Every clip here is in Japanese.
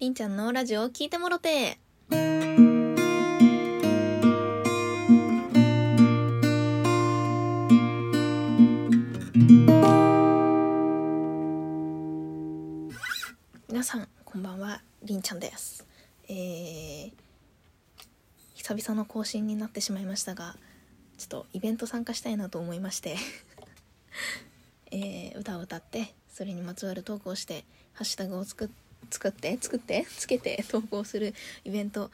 りんちゃんのラジオ聞いてもろて。皆さん、こんばんは。りんちゃんです。えー、久々の更新になってしまいましたが、ちょっとイベント参加したいなと思いまして、えー歌を歌って、それにまつわる投稿をして、ハッシュタグを作って作って作ってつけて投稿するイベント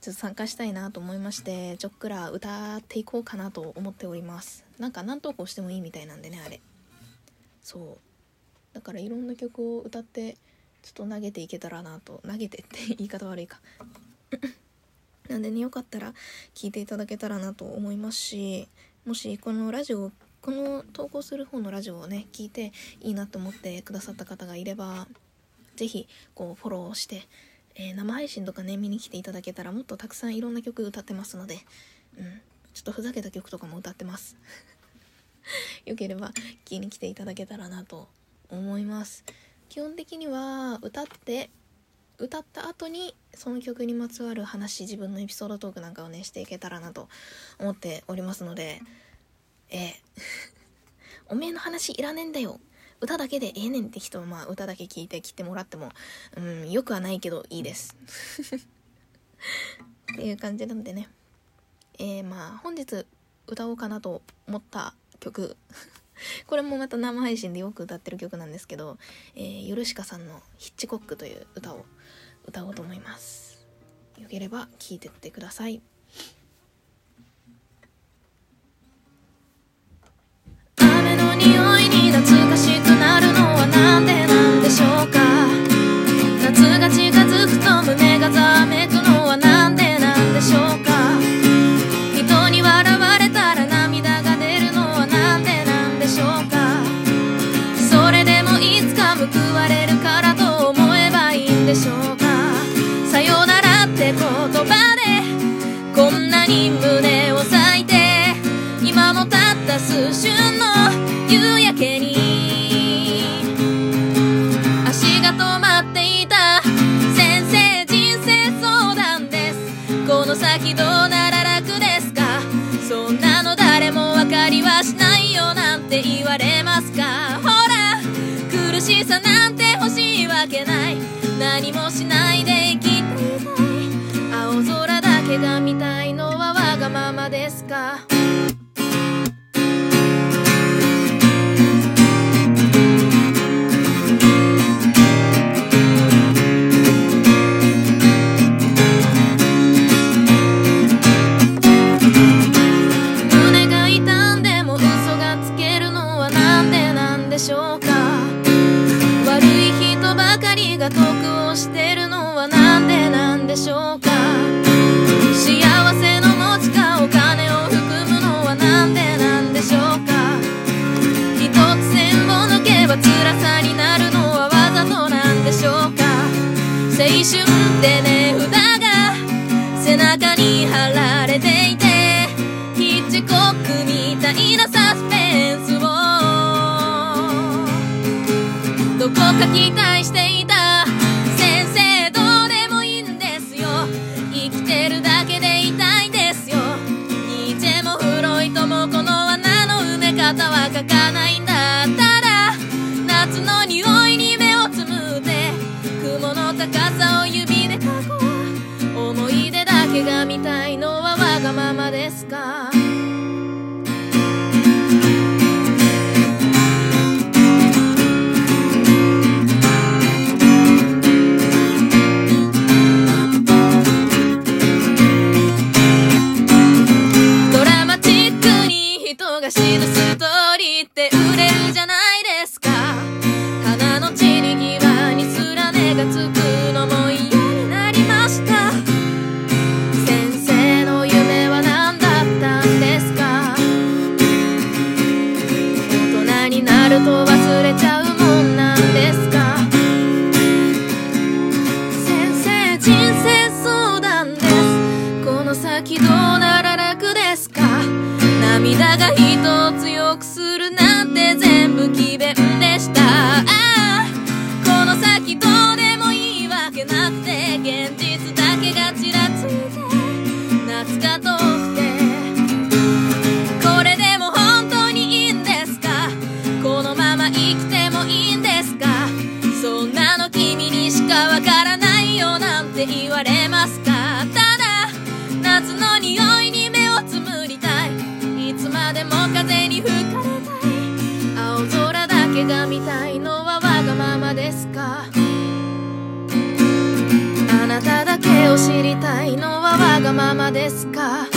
ちょっと参加したいなと思いましてちょっくら歌っていこうかなと思っております。なんか何投稿してもいいみたいなんでねあれ。そう。だからいろんな曲を歌ってちょっと投げていけたらなと。投げてって言い方悪いか。なんでねよかったら聞いていただけたらなと思いますしもしこのラジオこの投稿する方のラジオをね聞いていいなと思ってくださった方がいればぜひこうフォローして、えー生配信とかね見に来ていただけたらもっとたくさんいろんな曲歌ってますので、うん、ちょっとふざけた曲とかも歌ってます。よければ聴きに来ていただけたらなと思います。基本的には歌って歌った後にその曲にまつわる話自分のエピソードトークなんかをねしていけたらなと思っておりますのでええ おめえの話いらねえんだよ。歌だけでええねんって人はまあ歌だけ聞いて切ってもらってもうんよくはないけどいいです。っていう感じなんでね。えー、まあ本日歌おうかなと思った曲。これもまた生配信でよく歌ってる曲なんですけど、えー、ヨルシカさんの「ヒッチコック」という歌を歌おうと思います。よければ聴いてってください。たりはしないよなんて言われますか。ほら苦しさなんて欲しいわけない。何もしないでかりが得をしてるのはなんでなんでしょうか？幸せの持ちかお金を含むのはなんでなんでしょうか？一つ線を抜けば辛さになるのはわざとなんでしょうか？青春って値札が背中に貼られていてヒッチコックみたいなサスペンスを。どこか期待して方は書かないんだ涙が人を強くを知りたいのはわがままですか？あ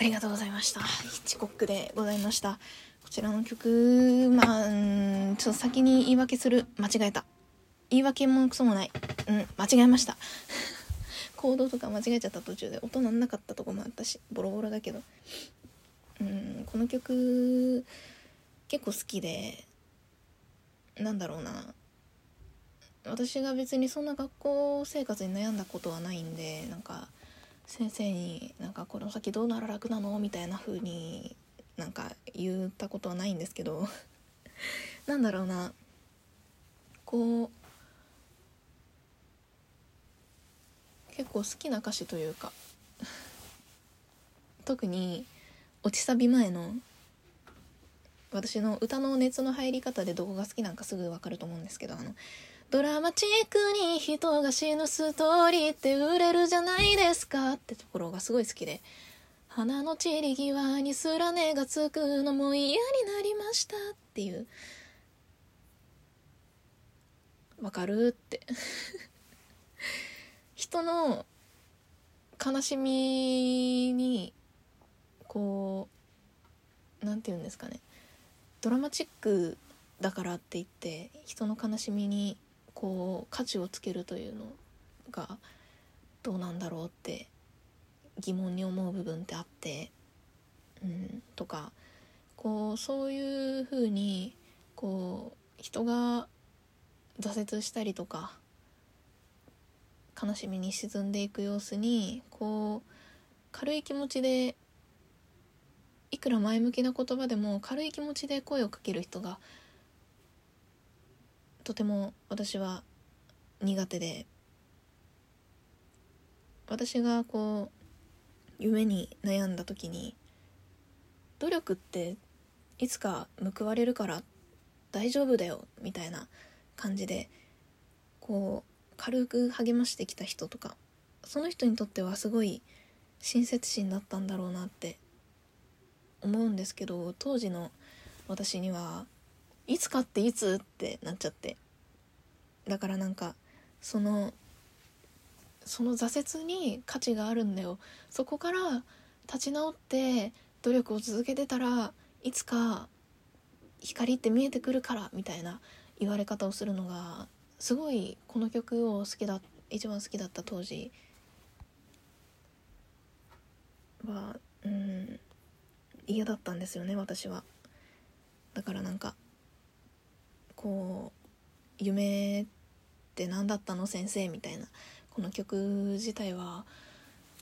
りがとうございました。ヒッチコックでございました。こちらの曲、まあ、うんちょっと先に言い訳する。間違えた。言い訳もクソもない。うん、間違えました。コードとか間違えちゃった途中で音なんなかったとこもあったし、ボロボロだけど。うん、この曲、結構好きで、なんだろうな。私が別にそんな学校生活に悩んだことはないんで、なんか、先生になんかこの先どうなら楽なのみたいな風になんか言ったことはないんですけど なんだろうなこう結構好きな歌詞というか 特に落ちサビ前の私の歌の熱の入り方でどこが好きなんかすぐ分かると思うんですけどあのドラマチックに人が死ぬストーリーって売れるじゃないですかってところがすごい好きで花の散り際にすら根がつくのも嫌になりましたっていうわかるって。人の悲しみにこうなんて言うんですかね。ドラマチックだからって言って人の悲しみにこう価値をつけるというのがどうなんだろうって疑問に思う部分ってあって、うん、とかこうそういうふうにこう人が挫折したりとか悲しみに沈んでいく様子にこう軽い気持ちでいくら前向きな言葉でも軽い気持ちで声をかける人がとても私は苦手で私がこう夢に悩んだ時に努力っていつか報われるから大丈夫だよみたいな感じでこう軽く励ましてきた人とかその人にとってはすごい親切心だったんだろうなって思うんですけど当時の私にはいつかっていつってなっちゃってだからなんかそのその挫折に価値があるんだよ。そこから立ち直って努力を続けてたらいつか光って見えてくるからみたいな言われ方をするのがすごいこの曲を好きだ一番好きだった当時。はうん嫌だったんですよね私は。だからなんかこう夢って何だったの先生みたいな。この曲自体は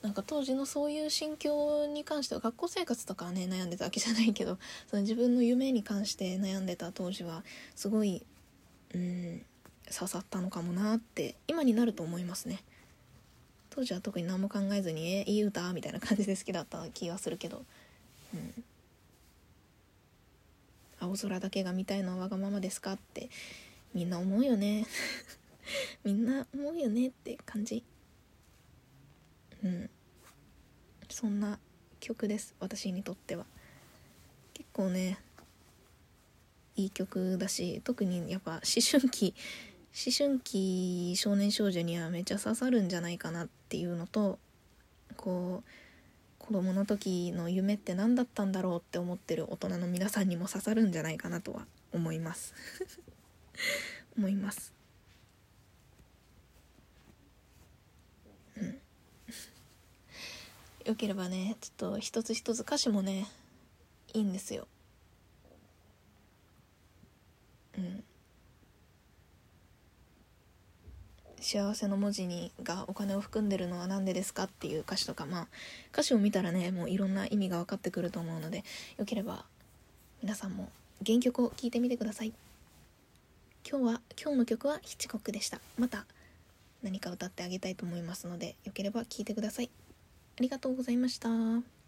なんか当時のそういう心境に関しては学校生活とかはね悩んでたわけじゃないけどその自分の夢に関して悩んでた当時はすごいうん刺さったのかもなって今になると思いますね。当時は特に何も考えずに「えいい歌?」みたいな感じで好きだった気がするけど。うん。青空だけが見たいのはわがままですかってみんな思うよね。みんな思うよねって感じ。うん。そんな曲です私にとっては。結構ねいい曲だし特にやっぱ思春期思春期少年少女にはめっちゃ刺さるんじゃないかなっていうのとこう子供の時の夢って何だったんだろうって思ってる大人の皆さんにも刺さるんじゃないかなとは思います。思います。うん。よければねちょっと一つ一つ歌詞もねいいんですようん幸せの文字にがお金を含んでるのは何でですかっていう歌詞とかまあ歌詞を見たらねもういろんな意味が分かってくると思うのでよければ皆さんも原曲を聴いてみてください。今日は今日の曲はヒッチコックでした。また何か歌ってあげたいと思いますのでよければ聴いてください。ありがとうございました。